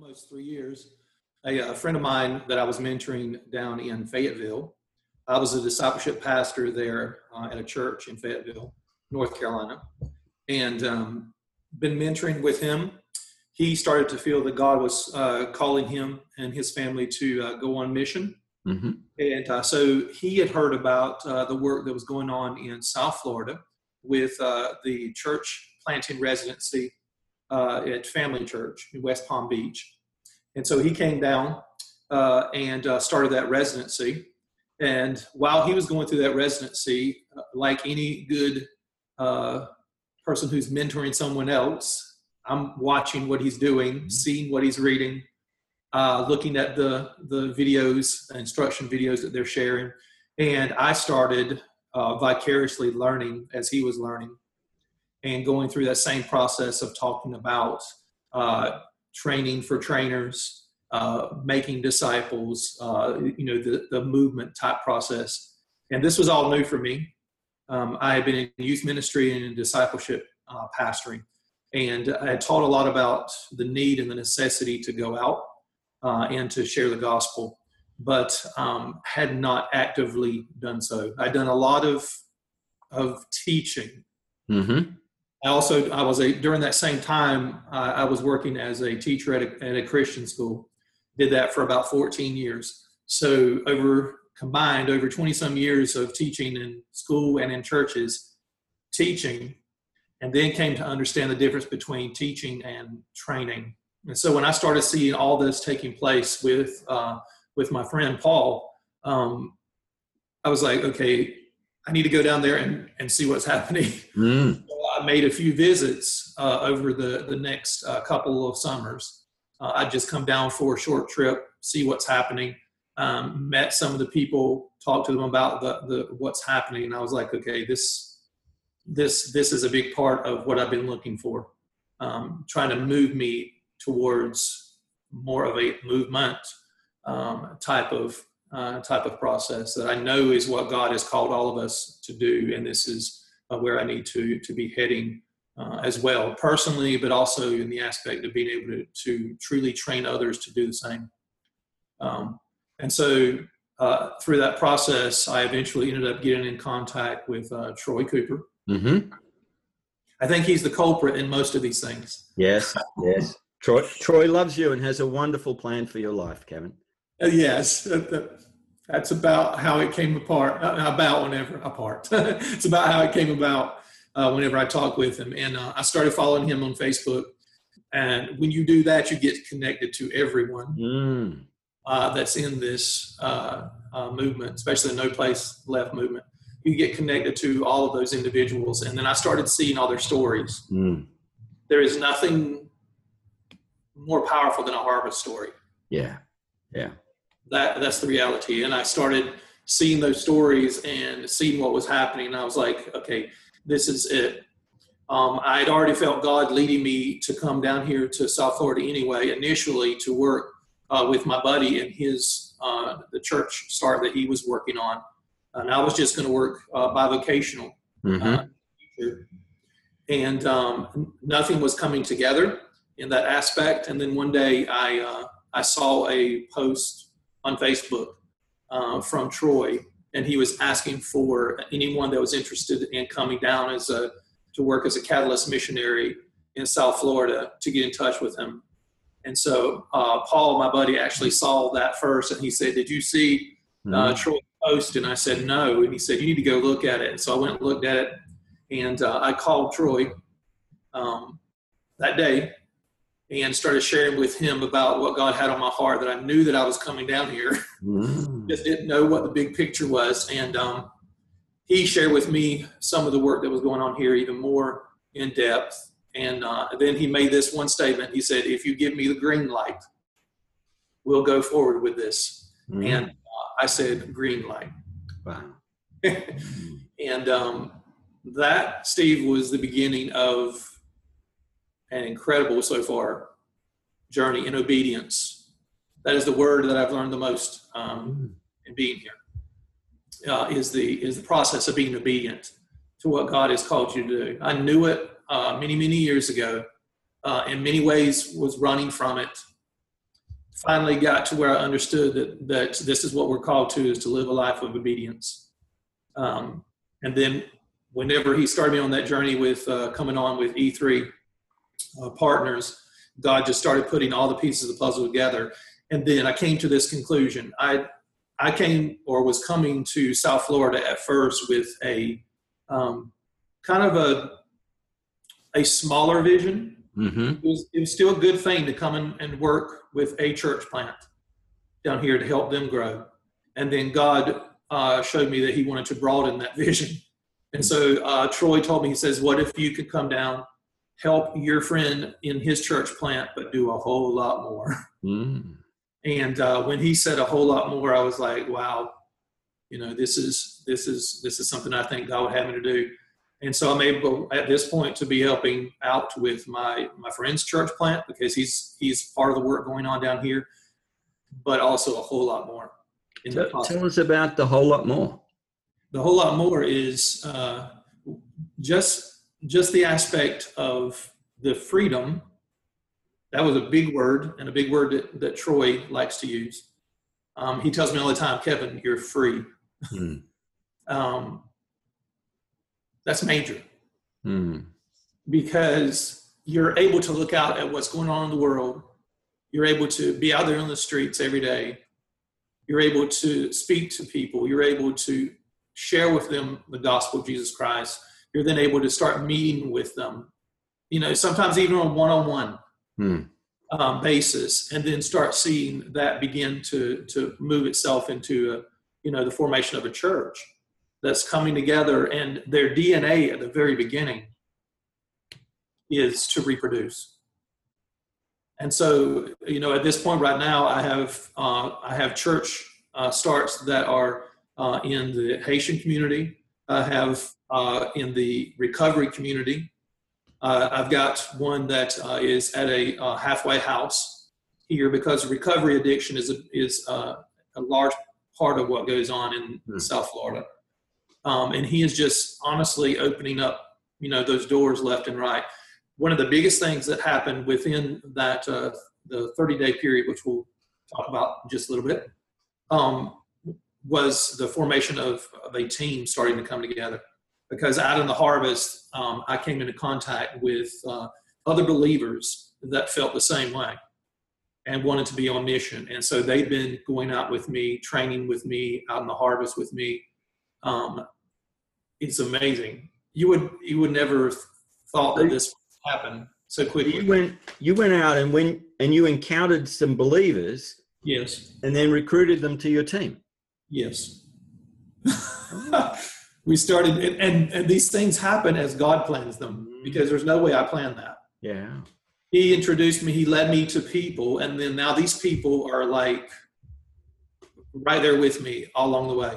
almost three years. A, a, friend of mine that I was mentoring down in Fayetteville, I was a discipleship pastor there uh, at a church in Fayetteville, North Carolina, and um, been mentoring with him. He started to feel that God was uh, calling him and his family to uh, go on mission. Mm-hmm. And uh, so he had heard about uh, the work that was going on in South Florida with uh, the church planting residency uh, at Family Church in West Palm Beach. And so he came down uh, and uh, started that residency. And while he was going through that residency, uh, like any good uh, person who's mentoring someone else, I'm watching what he's doing, mm-hmm. seeing what he's reading, uh, looking at the the videos, instruction videos that they're sharing, and I started vicariously learning as he was learning and going through that same process of talking about uh, training for trainers, uh, making disciples, uh, you know, the, the movement type process. And this was all new for me. Um, I had been in youth ministry and in discipleship uh, pastoring, and I had taught a lot about the need and the necessity to go out uh, and to share the gospel, but um, had not actively done so. I'd done a lot of of teaching. Mm-hmm I also I was a during that same time uh, I was working as a teacher at a, at a Christian school. Did that for about 14 years. So over combined over 20 some years of teaching in school and in churches, teaching, and then came to understand the difference between teaching and training. And so when I started seeing all this taking place with uh, with my friend Paul, um, I was like, okay, I need to go down there and, and see what's happening. Mm. Made a few visits uh, over the, the next uh, couple of summers. Uh, I'd just come down for a short trip, see what's happening, um, met some of the people, talked to them about the, the what's happening, and I was like, okay, this this this is a big part of what I've been looking for, um, trying to move me towards more of a movement um, type of uh, type of process that I know is what God has called all of us to do, and this is uh, where I need to to be heading uh, as well, personally, but also in the aspect of being able to, to truly train others to do the same. Um, and so uh, through that process, I eventually ended up getting in contact with uh, Troy Cooper. Mm-hmm. I think he's the culprit in most of these things. Yes, yes. Troy, Troy loves you and has a wonderful plan for your life, Kevin. Uh, yes, that's about how it came apart. Uh, about whenever apart. it's about how it came about uh, whenever I talked with him, and uh, I started following him on Facebook. And when you do that, you get connected to everyone mm. uh, that's in this uh, uh, movement, especially the No Place Left movement. You get connected to all of those individuals, and then I started seeing all their stories. Mm. There is nothing more powerful than a harvest story. Yeah, yeah that that's the reality. And I started seeing those stories and seeing what was happening. And I was like, okay, this is it. Um, I had already felt God leading me to come down here to South Florida anyway, initially to work uh, with my buddy and his uh, the church start that he was working on. And I was just going to work uh, bivocational. Mm-hmm. Uh, and um, nothing was coming together in that aspect. And then one day I, uh, I saw a post on Facebook uh, from Troy, and he was asking for anyone that was interested in coming down as a to work as a catalyst missionary in South Florida to get in touch with him. And so uh, Paul, my buddy, actually saw that first, and he said, "Did you see uh, mm-hmm. Troy post?" And I said, "No." And he said, "You need to go look at it." And so I went and looked at it, and uh, I called Troy um, that day and started sharing with him about what God had on my heart that I knew that I was coming down here. Mm. Just didn't know what the big picture was. And um, he shared with me some of the work that was going on here even more in depth. And uh, then he made this one statement. He said, If you give me the green light, we'll go forward with this. Mm. And uh, I said, Green light. Wow. and um, that, Steve, was the beginning of and incredible so far journey in obedience. That is the word that I've learned the most um, in being here. Uh, is the is the process of being obedient to what God has called you to do. I knew it uh, many many years ago. Uh, in many ways, was running from it, finally got to where I understood that that this is what we're called to is to live a life of obedience. Um, and then whenever he started me on that journey with uh, coming on with E3 uh, partners, God just started putting all the pieces of the puzzle together. And then I came to this conclusion. I I came or was coming to South Florida at first with a um, kind of a a smaller vision. Mm-hmm. It was, it was still a good thing to come in and work with a church plant down here to help them grow. And then God uh, showed me that He wanted to broaden that vision. And so uh, Troy told me, he says, What if you could come down, help your friend in his church plant, but do a whole lot more? Mm. And uh, when he said a whole lot more, I was like, wow, you know, this is this is this is something I think God would have me to do. And so I'm able at this point to be helping out with my my friend's church plant because he's he's part of the work going on down here, but also a whole lot more. in Tell, tell us about the whole lot more. the whole lot more is uh, just just the aspect of the freedom. That was a big word and a big word that, that Troy likes to use. Um, he tells me all the time, Kevin, you're free. Mm. Um, that's major Mm. because you're able to look out at what's going on in the world. You're able to be out there on the streets every day. You're able to speak to people. You're able to share with them the gospel of Jesus Christ. You're then able to start meeting with them, you know, sometimes even on one on one basis, and then start seeing that begin to, to move itself into, a, you know, the formation of a church that's coming together. And their DNA at the very beginning is to reproduce. And so, you know, at this point right now, I have uh, I have church uh, starts that are uh, in the Haitian community. I have uh, in the recovery community. Uh, I've got one that uh, is at a uh, halfway house here because recovery addiction is a, is uh, a large part of what goes on in Hmm. South Florida. Um, and he is just honestly opening up, you know, those doors left and right. One of the biggest things that happened within that uh, the 30 day period, which we'll talk about in just a little bit, um, was the formation of, of a team starting to come together. Because out in the harvest, um, I came into contact with uh, other believers that felt the same way and wanted to be on mission. And so they've been going out with me, training with me, out in the harvest with me. Um, it's amazing. You would you would never have thought that this would happen so quickly. You went you went out and when and you encountered some believers Yes, and then recruited them to your team. Yes. we started, and, and and these things happen as God plans them because there's no way I planned that. Yeah. he introduced me he led me to people and then now these people are like right there with me all along the way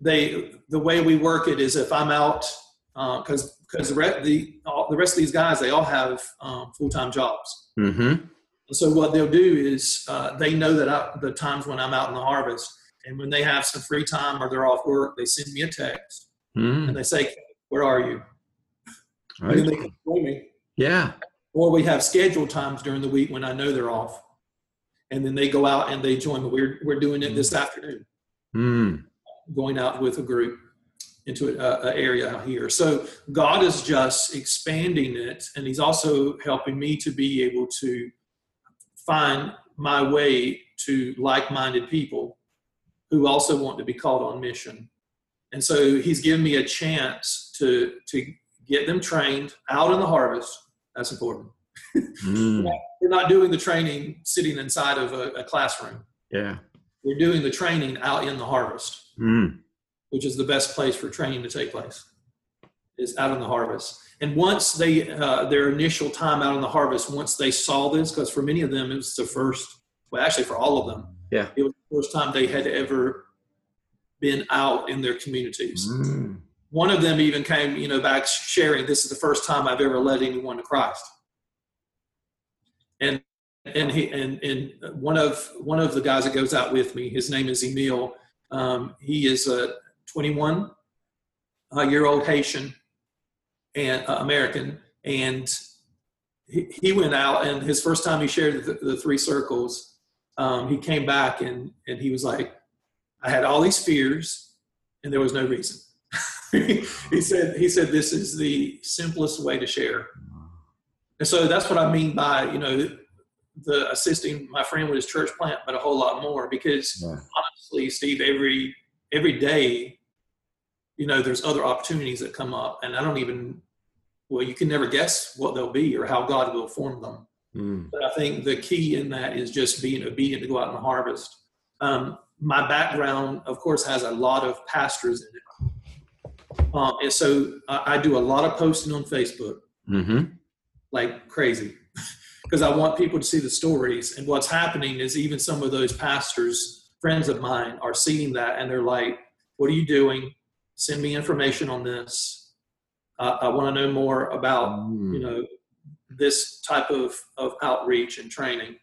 they the way we work it is if i'm out because because the, re- the, all, the rest of these guys they all have um, full-time jobs Mm-hmm. so what they'll do is uh, they know that I, the times when i'm out in the harvest and when they have some free time or they're off work they send me a text Mm. and they say where are you and then they come join me Yeah. or we have scheduled times during the week when I know they're off. And then they go out and they join me. We're, we're doing it this afternoon, Mm. going out with a group into an area here. So God is just expanding it. And He's also helping me to be able to find my way to like minded people who also want to be called on mission. And so He's given me a chance to, to get them trained out in the harvest. That's important. Mm. we're not doing the training sitting inside of a, a classroom. Yeah. We're doing the training out in the harvest, Mm. which is the best place for training to take place, is out in the harvest. And once they, uh, their initial time out in the harvest, once they saw this, because for many of them it was the first, well, actually for all of them, Yeah. it was first time they had ever been out in their communities. Mm. One of them even came, you know, back sharing, "This is the first time I've ever led anyone to Christ." And and he and and one of one of the guys that goes out with me, his name is Emil. Um, he is a 21 uh, year old Haitian and uh, American, and he, he went out and his first time he shared the, the three circles. Um, he came back and and he was like, I had all these fears, and there was no reason. he said he said this is the simplest way to share, and so that's what I mean by you know the assisting my friend with his church plant, but a whole lot more because Yeah. honestly, Steve, every every day, you know, there's other opportunities that come up, and I don't even well, you can never guess what they'll be or how God will form them. Mm. But I think the key in that is just being obedient to go out and harvest. Um, my background, of course, has a lot of pastors in it. Um, and so I, I do a lot of posting on Facebook, hmm like crazy, because I want people to see the stories. And what's happening is even some of those pastors, friends of mine, are seeing that and they're like, What are you doing? Send me information on this. Uh, I want to know more about Mm. you know this type of, of outreach and training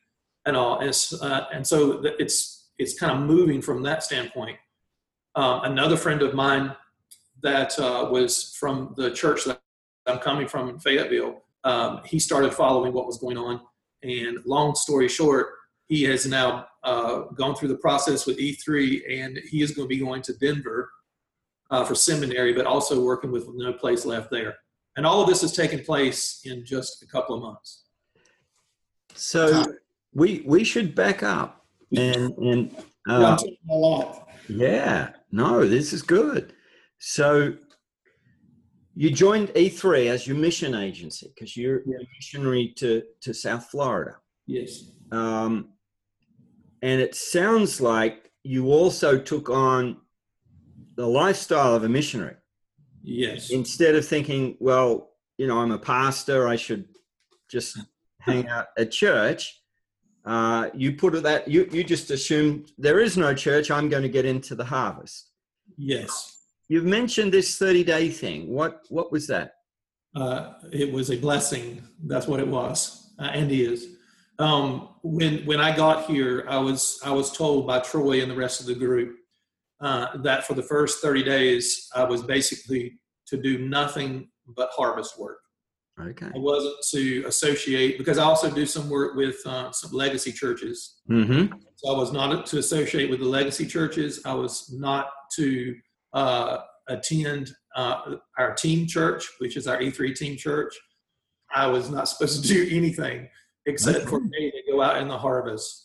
and all. And, uh, and so it's it's kind of moving from that standpoint. Um, another friend of mine that uh, was from the church that i'm coming from in fayetteville um, he started following what was going on. And long story short he has now uh, gone through the process with e3 and he is going to be going to denver uh, for seminary but also working with no place left there and all of this has taken place in just a couple of months. So we we should back up and and Yeah, uh, yeah, no, this is good. So you joined E3 as your mission agency because you're Yeah. a missionary to to South Florida, Yes. um, and it sounds like you also took on the lifestyle of a missionary. Yes. instead of thinking, well, you know, I'm a pastor, I should just hang out at church. Uh, you put it that you you just assumed there is no church. I'm going to get into the harvest. Yes. You've mentioned this 30 day thing. What what was that? Uh, it was a blessing. That's what it was, uh, and is. Um, when when I got here, I was I was told by Troy and the rest of the group uh, that for the first 30 days, I was basically to do nothing but harvest work. Okay. I wasn't to associate because I also do some work with uh, some legacy churches. Mm-hmm. So I was not to associate with the legacy churches. I was not to uh, attend uh, our team church, which is our E3 team church. I was not supposed to do anything except for me to go out in the harvest.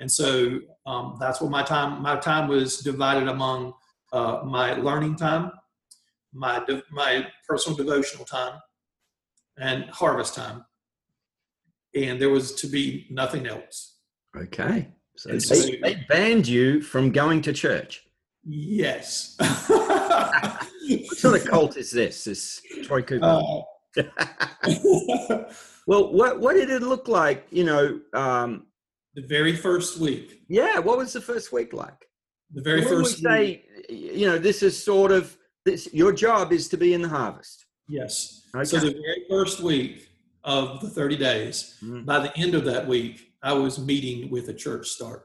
And so um, that's what my time. My time was divided among uh, my learning time, my de- my personal devotional time, and harvest time. And there was to be nothing else. Okay. So they, so- they banned you from going to church. Yes. What sort of cult is this? This Troy Cooper. Uh, well, what what did it look like? You know, um, the very first week, yeah. What was the first week like? the very When first we week, say, you know, this is sort of this. Your job is to be in the harvest. yes. Okay. So the very first week of the 30 days, Mm. by the end of that week, I was meeting with a church start.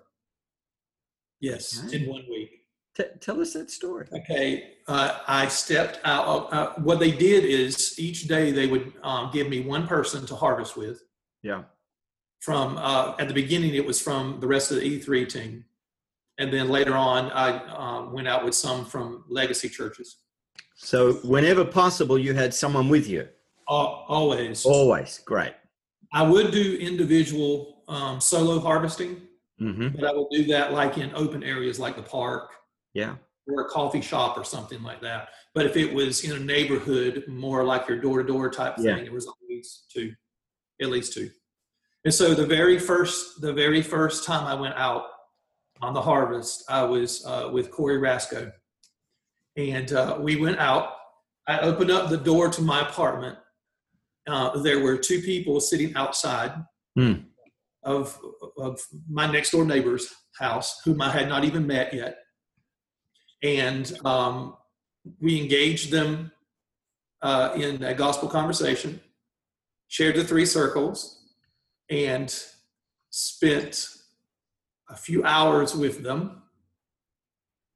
Yes, Okay. in one week. T- tell us that story. Okay, uh, I stepped out. Uh, what they did is each day they would um, give me one person to harvest with. Yeah. From uh, at the beginning, it was from the rest of the E3 team, and then later on, I um, went out with some from legacy churches. So whenever possible, you had someone with you. Al- Always, Always great. I would do individual um, solo harvesting, hmm but I will do that like in open areas like the park Yeah. or a coffee shop or something like that. But if it was in a neighborhood, more like your door to door type thing, Yeah. it was always two, at least two. And so the very first, the very first time I went out on the harvest, I was uh, with Corey Rasco, and uh, we went out. I opened up the door to my apartment. Uh, there were two people sitting outside Hmm. of of my next door neighbor's house, whom I had not even met yet and um, we engaged them uh, in a gospel conversation, shared the three circles, and spent a few hours with them.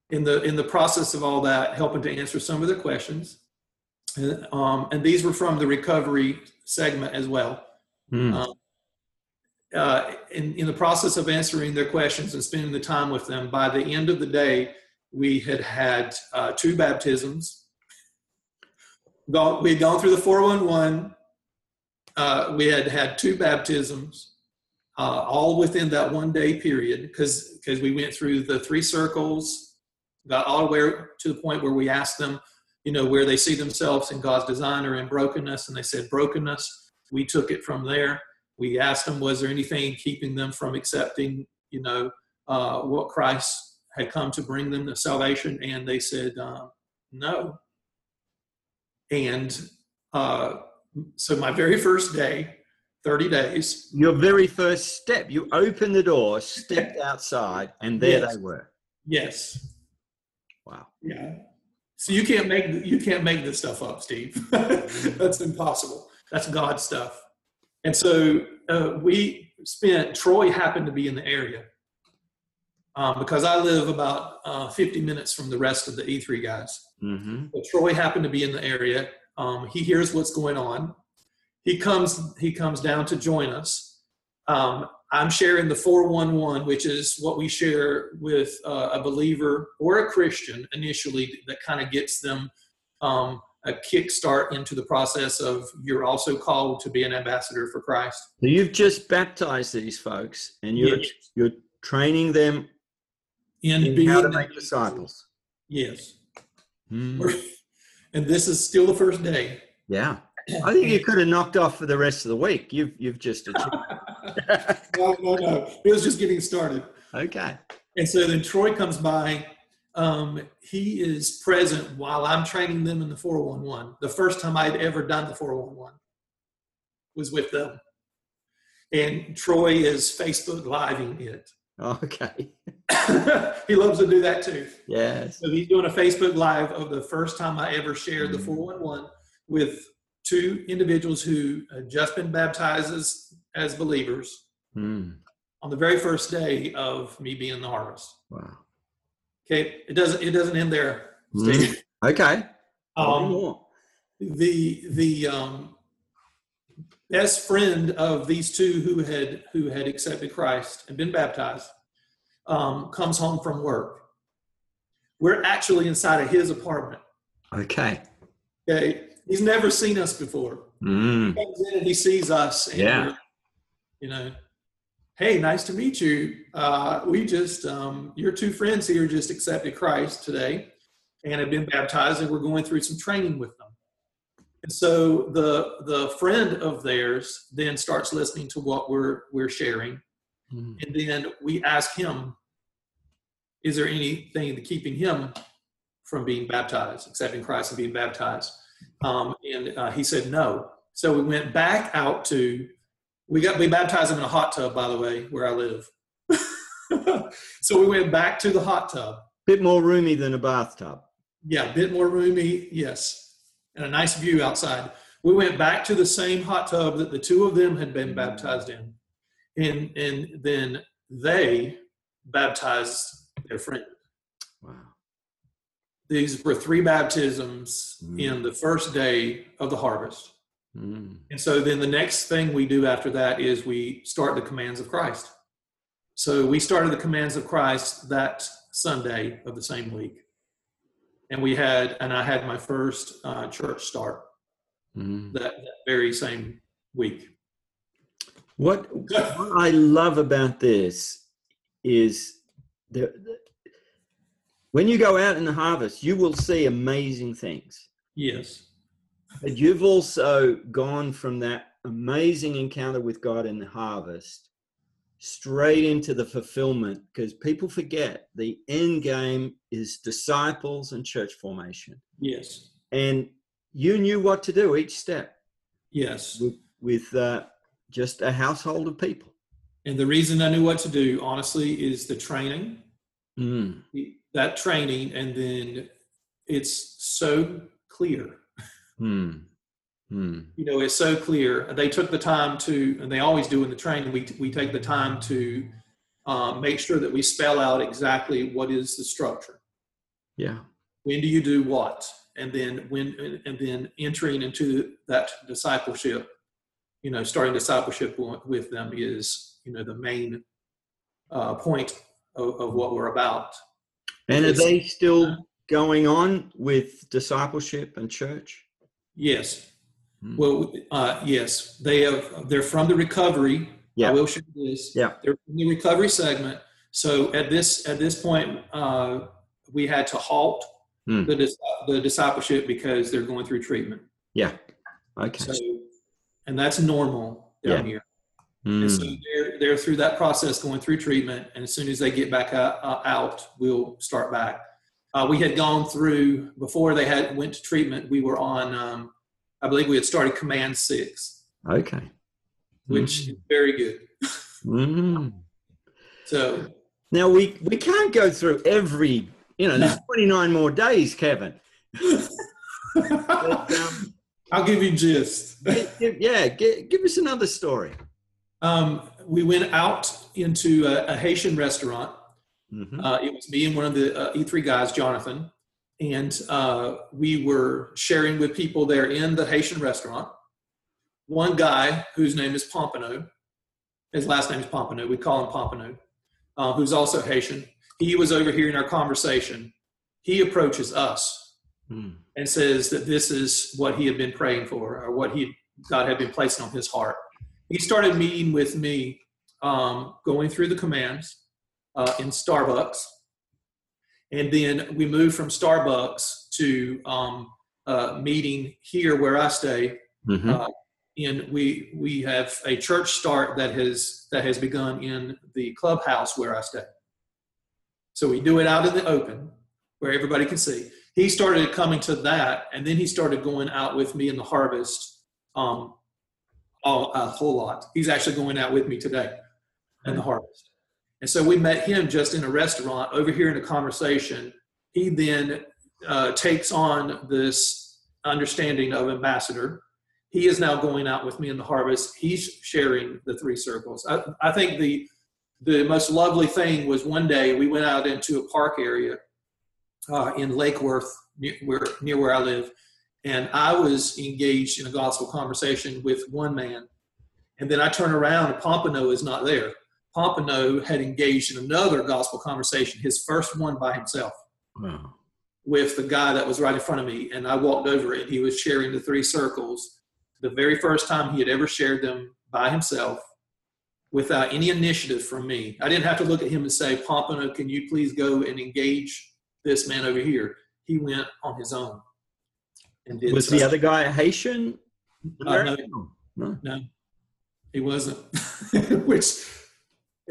In the in the process of all that, helping to answer some of their questions, and, um, and these were from the recovery segment as well. Mm. Um, uh, in, in the process of answering their questions and spending the time with them, by the end of the day, we had had uh, two baptisms. We had gone through the 411. Uh, we had had two baptisms, uh, all within that one day period, because because we went through the three circles, got all the way to the point where we asked them, you know, where they see themselves in God's design or in brokenness, and they said brokenness. We took it from there we asked them, was there anything keeping them from accepting, you know, uh, what Christ had come to bring them to salvation? And they said, uh, no. And uh, so my very first day, 30 days. Your very first step, you opened the door, stepped outside, and there yes. they were. Yes. Wow. Yeah. So you can't make you can't make this stuff up, Steve. That's impossible. That's God stuff. And so uh, we spent, Troy happened to be in the area um, because I live about uh, 50 minutes from the rest of the E3 guys. Mm-hmm. But Troy happened to be in the area. Um, he hears what's going on. He comes, he comes down to join us. Um, I'm sharing the 411, which is what we share with uh, a believer or a Christian initially that kind of gets them um, a kickstart into the process of you're also called to be an ambassador for Christ. So you've just baptized these folks, and you're yes. you're training them in, in how to make disciples. Yes. Hmm. And this is still the first day. Yeah. I think you could have knocked off for the rest of the week. You've you've just achieved. no, no, no. It was just getting started. Okay. And so then Troy comes by um, he is present while I'm training them in the 411. The first time I'd ever done the 411 was with them. And Troy is Facebook living it. Okay. he loves to do that too. Yes. So he's doing a Facebook live of the first time I ever shared the 411 with two individuals who had just been baptized as, as believers mm. on the very first day of me being in the harvest. Wow. Okay, it doesn't it doesn't end there. Mm. Okay. Um, the the um, best friend of these two who had who had accepted Christ and been baptized um, comes home from work. We're actually inside of his apartment. Okay. Okay. He's never seen us before. Mm. He comes in and he sees us. yeah. You know, hey, nice to meet you. Uh, we just, um, your two friends here just accepted Christ today and have been baptized, and we're going through some training with them. And so the the friend of theirs then starts listening to what we're we're sharing, mm-hmm. and then we ask him, "Is there anything keeping him from being baptized, accepting Christ and being baptized?" Um, and uh, he said no. So we went back out to we got we baptized him in a hot tub, by the way, where I live. so we went back to the hot tub. Bit more roomy than a bathtub. Yeah, a bit more roomy, yes, and a nice view outside. We went back to the same hot tub that the two of them had been baptized in, and and then they baptized their friend. Wow. These were three baptisms mm. in the first day of the harvest. Mm. And so then the next thing we do after that is we start the commands of Christ. So we started the commands of Christ that Sunday of the same week. And we had, and I had my first uh, church start mm. that, that very same week. What, what I love about this is the, when you go out in the harvest, you will see amazing things. Yes. But you've also gone from that amazing encounter with God in the harvest straight into the fulfillment because people forget the end game is disciples and church formation. Yes. And you knew what to do each step. Yes. With, with uh, just a household of people. And the reason I knew what to do, honestly, is the training. Mm. That training, and then it's so clear Hmm. Hmm. You know, it's so clear. They took the time to, and they always do in the training. We we take the time to um, make sure that we spell out exactly what is the structure. Yeah. When do you do what, and then when, and then entering into that discipleship you know, starting discipleship with them is, you know, the main uh, point of, of what we're about. And are they still going on with discipleship and church? Yes. Hmm. Well, uh, yes, they have. They're from the recovery. Yeah. I will share this. Yeah. They're from the recovery segment. So at this at this point, uh, we had to halt Hmm. the dis- the discipleship because they're going through treatment. Yeah. Okay. So, and that's normal down here. Hmm. And so they're they're through that process, going through treatment, and as soon as they get back out, uh, out we'll start back. Uh, we had gone through before they had went to treatment. We were on, um, I believe we had started Command Six, Okay. which is very good. Mm. So Now we we can't go through every. You know, there's 29 more days, Kevin. But, um, I'll give you gist. gi- gi- yeah, gi- give us another story. Um, we went out into a, a Haitian restaurant. Mhm. Uh, it was me and one of the uh, E3 guys, Jonathan, and uh, we were sharing with people there in the Haitian restaurant. One guy whose name is Pompano, his last name is Pompano. We call him Pompano, uh, who's also Haitian. He was overhearing our conversation. He approaches us Hmm. and says that this is what he had been praying for or what he God had been placing on his heart. He started meeting with me, um, going through the commands uh, in Starbucks, and then we moved from Starbucks to um, uh, meeting here where I stay. Mhm. Uh, and we we have a church start that has that has begun in the clubhouse where I stay. So we do it out in the open where everybody can see. He started coming to that, and then he started going out with me in the harvest um, all, a whole lot. He's actually going out with me today in the harvest. And so we met him just in a restaurant, overhearing a conversation. He then uh, takes on this understanding of ambassador. He is now going out with me in the harvest. He's sharing the three circles. I, I think the the most lovely thing was one day we went out into a park area uh, in Lake Worth, near where, near where I live, and I was engaged in a gospel conversation with one man. And then I turn around and Pompano is not there. Pompano had engaged in another gospel conversation, his first one by himself, Wow. with the guy that was right in front of me. And I walked over and he was sharing the three circles, the very first time he had ever shared them by himself without any initiative from me. I didn't have to look at him and say, Pompano, can you please go and engage this man over here? He went on his own. And Was the other guy Haitian? Uh, no. No. No, he wasn't. Which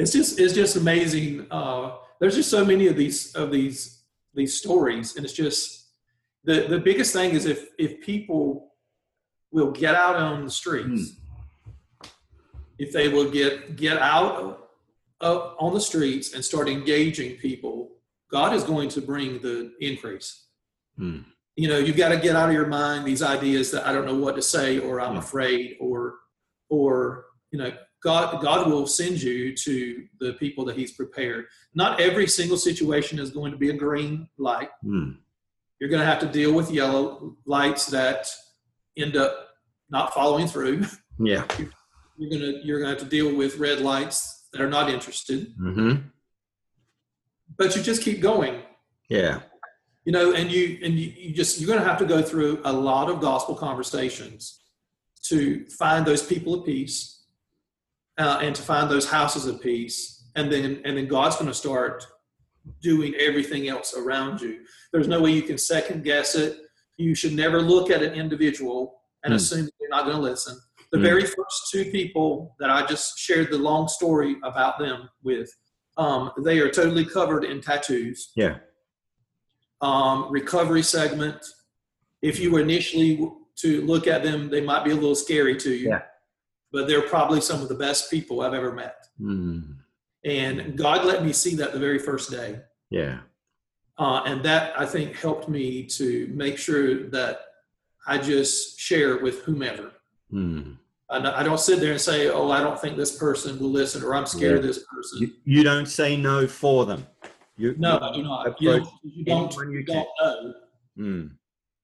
it's just it's just amazing. Uh, there's just so many of these of these these stories, and it's just the the biggest thing is if if people will get out on the streets, if they will get get out uh, on the streets and start engaging people, God is going to bring the increase Hmm. you know you've got to get out of your mind these ideas that i don't know what to say or i'm Yeah. afraid or or you know god god will send you to the people that he's prepared. Not every single situation is going to be a green light. Hmm. you're going to have to deal with yellow lights that end up not following through. Yeah. you're going to you're going to have to deal with red lights that are not interested. Hmm but you just keep going. Yeah. you know and you and you, you just you're going to have to go through a lot of gospel conversations to find those people of peace uh, and to find those houses of peace and then and then god's going to start doing everything else around you there's no way you can second guess it you should never look at an individual and Hmm. assume that they're not going to listen the Hmm. very first two people that i just shared the long story about them with um, they are totally covered in tattoos Yeah. um, recovery segment. If you were initially to look at them, they might be a little scary to you, Yeah. But they're probably some of the best people I've ever met. Hmm. And God let me see that the very first day. Yeah. Uh, and that I think helped me to make sure that I just share with whomever. And I don't sit there and say, "Oh, I don't think this person will listen," or "I'm scared of this person." You, you don't say no for them. You, no, I do not. You, don't- you don't. You You don't know. Hmm.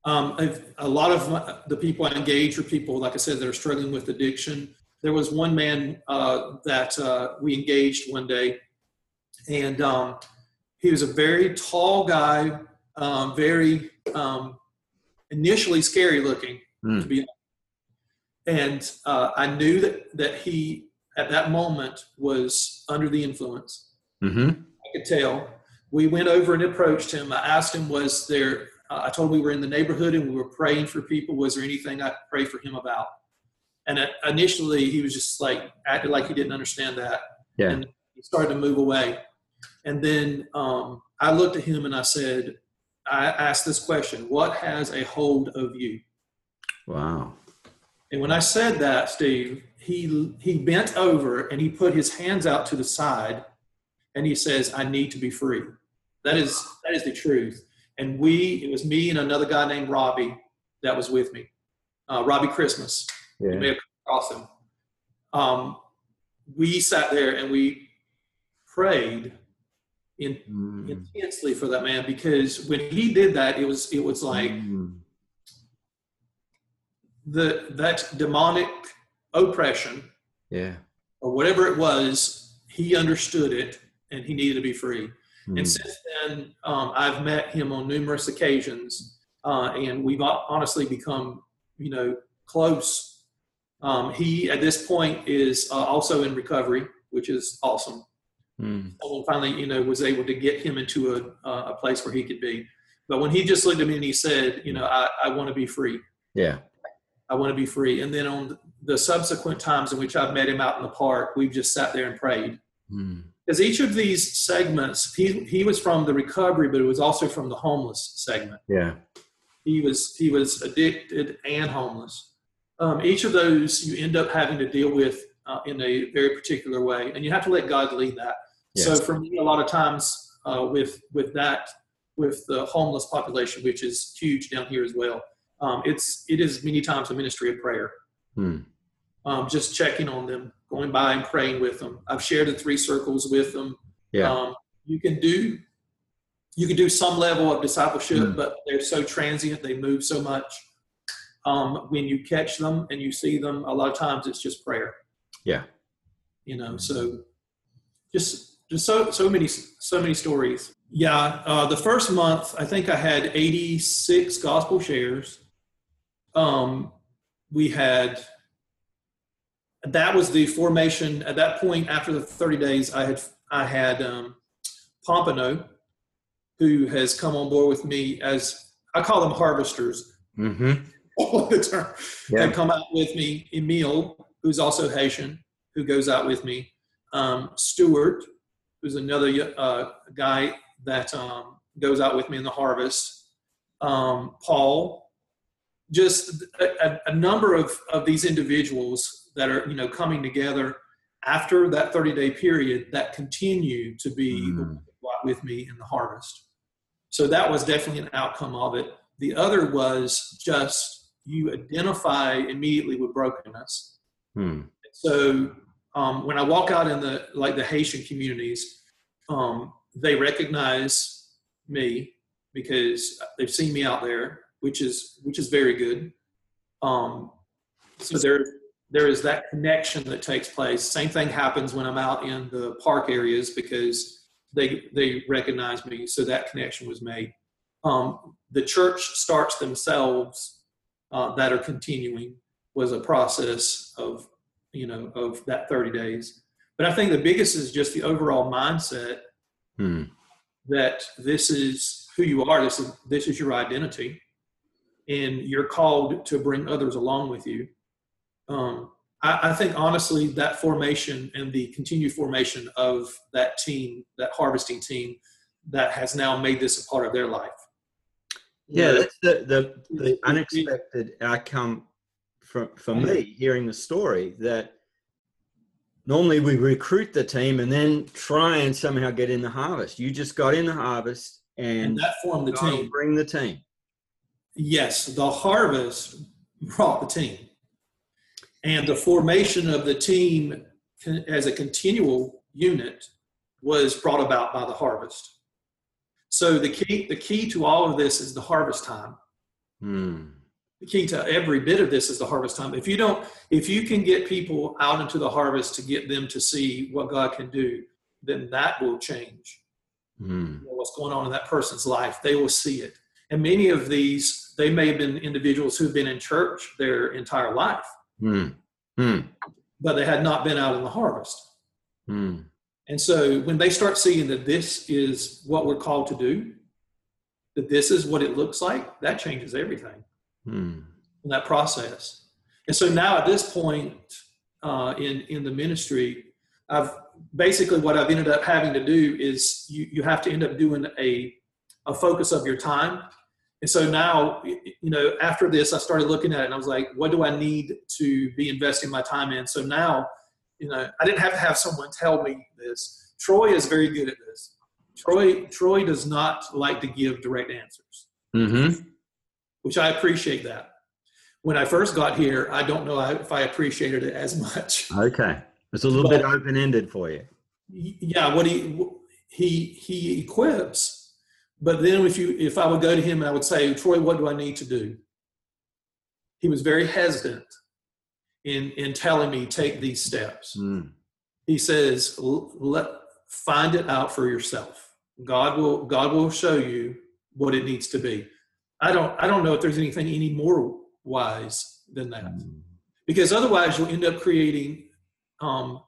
Um, a lot of my, the people I engage are people, like I said, that are struggling with addiction. There was one man uh, that uh, we engaged one day, and um, he was a very tall guy, um, very um, initially scary looking, Hmm. to be honest. And uh, I knew that, that he, at that moment, was under the influence. Mm-hmm. I could tell. We went over and approached him. I asked him, was there, uh, I told him we were in the neighborhood and we were praying for people. Was there anything I could pray for him about? And uh, initially, he was just like, acted like he didn't understand that. Yeah. And he started to move away. And then um, I looked at him and I said, I asked this question What has a hold of you? Wow. And when I said that, Steve, he he bent over and he put his hands out to the side, and he says, "I need to be free." That is that is the truth. And we, it was me and another guy named Robbie that was with me, uh, Robbie Christmas. You may have come across him. Um, we sat there and we prayed in, Mm. intensely for that man because when he did that, it was it was like Mm. the that demonic oppression Yeah. or whatever it was, he understood it and he needed to be free. And Mm. since then, um, I've met him on numerous occasions, uh, and we've honestly become, you know, close. Um, he at this point is uh, also in recovery, which is awesome. Mm. Someone finally, you know, was able to get him into a, uh, a place where he could be. But when he just looked at me and he said, you know, I, I want to be free. Yeah. I want to be free. And then on the subsequent times in which I've met him out in the park, we've just sat there and prayed. Mm. Because each of these segments, he, he was from the recovery, but it was also from the homeless segment. Yeah. He was he was addicted and homeless. Um, each of those you end up having to deal with uh, in a very particular way, and you have to let God lead that. So for me, a lot of times uh, with with that with the homeless population, which is huge down here as well, um, it's it is many times a ministry of prayer. Hmm. Um, just checking on them, going by and praying with them. I've shared the three circles with them. Yeah. Um, you can do you can do some level of discipleship, Mm. but they're so transient, they move so much. Um, when you catch them and you see them, a lot of times it's just prayer. Yeah. You know, so just just so so many so many stories. Yeah, uh, the first month I think I had 86 gospel shares. Um, we had that was the formation at that point after the 30 days i had i had um, pompano who has come on board with me as i call them harvesters. Mm-hmm. all the time Yeah. they come out with me emil who's also haitian who goes out with me. Um, stewart who's another uh, guy that um, goes out with me in the harvest. Um, paul. Just a, a- a number of, of these individuals that are you know coming together after that 30 day period that continue to be Mm. ones that go out with me in the harvest so that was definitely an outcome of it the other was just you identify immediately with brokenness Hmm. so um, when I walk out in the like the Haitian communities, um, they recognize me because they've seen me out there, which is which is very good. Um, so there there is that connection that takes place. Same thing happens when I'm out in the park areas because they they recognize me, so that connection was made. Um, the church starts themselves uh, that are continuing was a process of you know of that 30 days but i think the biggest is just the overall mindset Hmm. that this is who you are this is this is your identity and you're called to bring others along with you um, I, I think honestly that formation and the continued formation of that team that harvesting team that has now made this a part of their life Yeah, that's the, the, the unexpected outcome for, for me hearing the story that normally we recruit the team and then try and somehow get in the harvest. You just got in the harvest and and that formed the team bring the team. Yes, the harvest brought the team. And the formation of the team as a continual unit was brought about by the harvest. So the key, the key to all of this is the harvest time. Hmm. The key to every bit of this is the harvest time. If you don't, if you can get people out into the harvest to get them to see what God can do, then that will change Hmm. what's going on in that person's life. They will see it. And many of these, they may have been individuals who've been in church their entire life, Hmm. Hmm. but they had not been out in the harvest. Hmm. And so when they start seeing that this is what we're called to do, that this is what it looks like, that changes everything Hmm. in that process. And so now at this point uh, in in the ministry, I've basically what I've ended up having to do is you you have to end up doing a a focus of your time. And so now, you know, after this, I started looking at it and I was like, what do I need to be investing my time in? So now, you know, I didn't have to have someone tell me this. Troy is very good at this. Troy Troy does not like to give direct answers Hmm. which I appreciate that. When I first got here, I don't know if I appreciated it as much. Okay. It's a little bit open ended for you. Yeah, what he he he equips, but then if you if I would go to him and I would say, Troy, what do I need to do? He was very hesitant in in telling me take these steps. Hmm. He says, let find it out for yourself. God will God will show you what it needs to be. I don't I don't know if there's anything any more wise than that. because otherwise you'll end up creating um,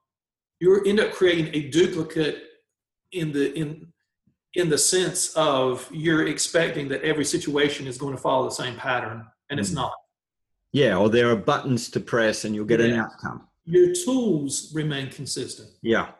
you'll end up creating a duplicate in the in in the sense of you're expecting that every situation is going to follow the same pattern and it's Mhm. not Yeah, or there are buttons to press and you'll get an outcome. your tools remain consistent Yeah.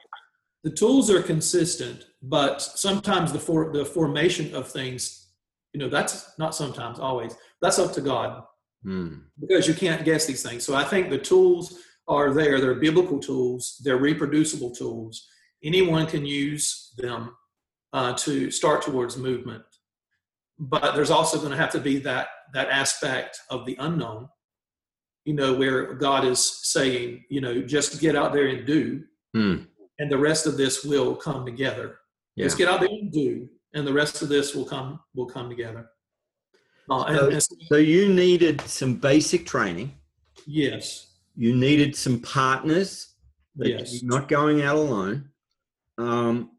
the tools are consistent but sometimes the for the formation of things you know that's not sometimes always that's up to god Hmm. because you can't guess these things. So I think the tools are there. They're biblical tools. They're reproducible tools. Anyone can use them uh, to start towards movement. But there's also going to have to be that that aspect of the unknown. You know, where God is saying, you know, just get out there and do, Hmm. and the rest of this will come together. Yeah. Just get out there and do, and the rest of this will come will come together. Uh, and, So- and so- So you needed some basic training. yes, You needed some partners. that yes. You're not going out alone. Um,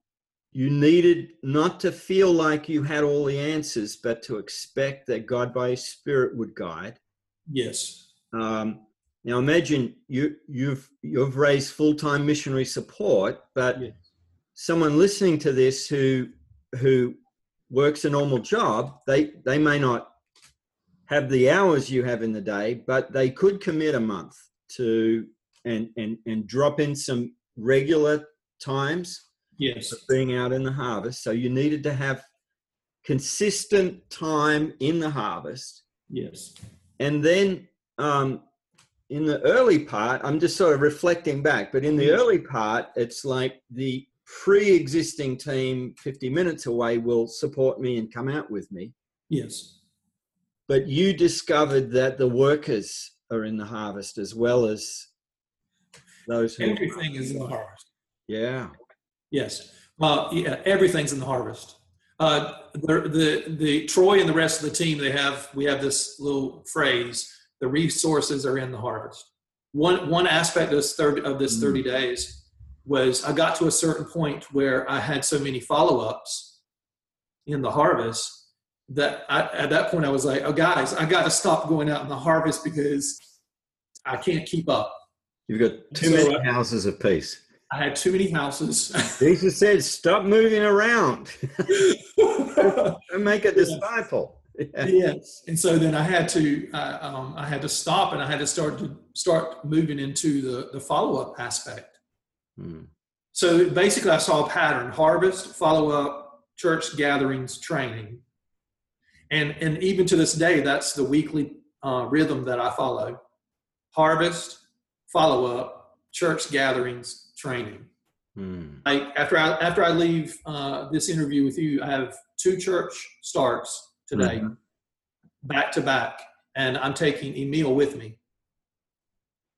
you needed not to feel like you had all the answers, but to expect that God by His Spirit would guide. Yes. Um, now imagine you you've you've raised full time missionary support, but Yes. someone listening to this who who works a normal job, they they may not have the hours you have in the day, but they could commit a month to and and and drop in some regular times Yes. of being out in the harvest. So you needed to have consistent time in the harvest Yes. and then um, in the early part, I'm just sort of reflecting back, but in the early part, it's like the pre existing team 50 minutes away will support me and come out with me. Yes. But you discovered that the workers are in the harvest as well as those who. Everything is in the harvest. Yeah. Yes. Uh, yeah, everything's in the harvest. Uh, the, the the Troy and the rest of the team they have we have this little phrase: the resources are in the harvest. One one aspect of this third of this Mm. thirty days was I got to a certain point where I had so many follow ups in the harvest that I, at that point I was like, oh guys, I got to stop going out in the harvest because I can't keep up. You've got too So, many uh, houses of peace. I had too many houses. Jesus said, stop moving around and make a disciple. Yeah. yes and so then i had to uh, um, i had to stop and i had to start to start moving into the the follow-up aspect Hmm. so basically i saw a pattern harvest follow-up church gatherings training and and even to this day that's the weekly uh, rhythm that i follow harvest follow-up church gatherings training Hmm. like after I after I leave uh, this interview with you, I have two church starts today, Mhm. back to back, and I'm taking Emil with me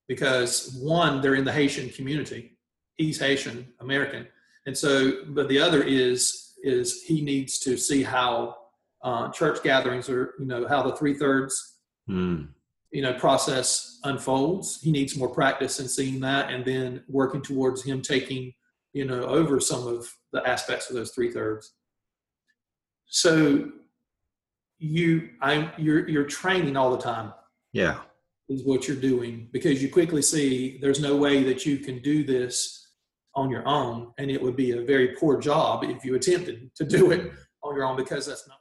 because one, they're in the Haitian community. He's Haitian American, and so, but the other is is he needs to see how uh, church gatherings are you know how the three thirds Hmm. You know process unfolds. He needs more practice in seeing that, and then working towards him taking you know over some of the aspects of those three thirds. So you, I'm you're you're training all the time Yeah. is what you're doing because you quickly see there's no way that you can do this on your own and it would be a very poor job if you attempted to do it on your own because that's not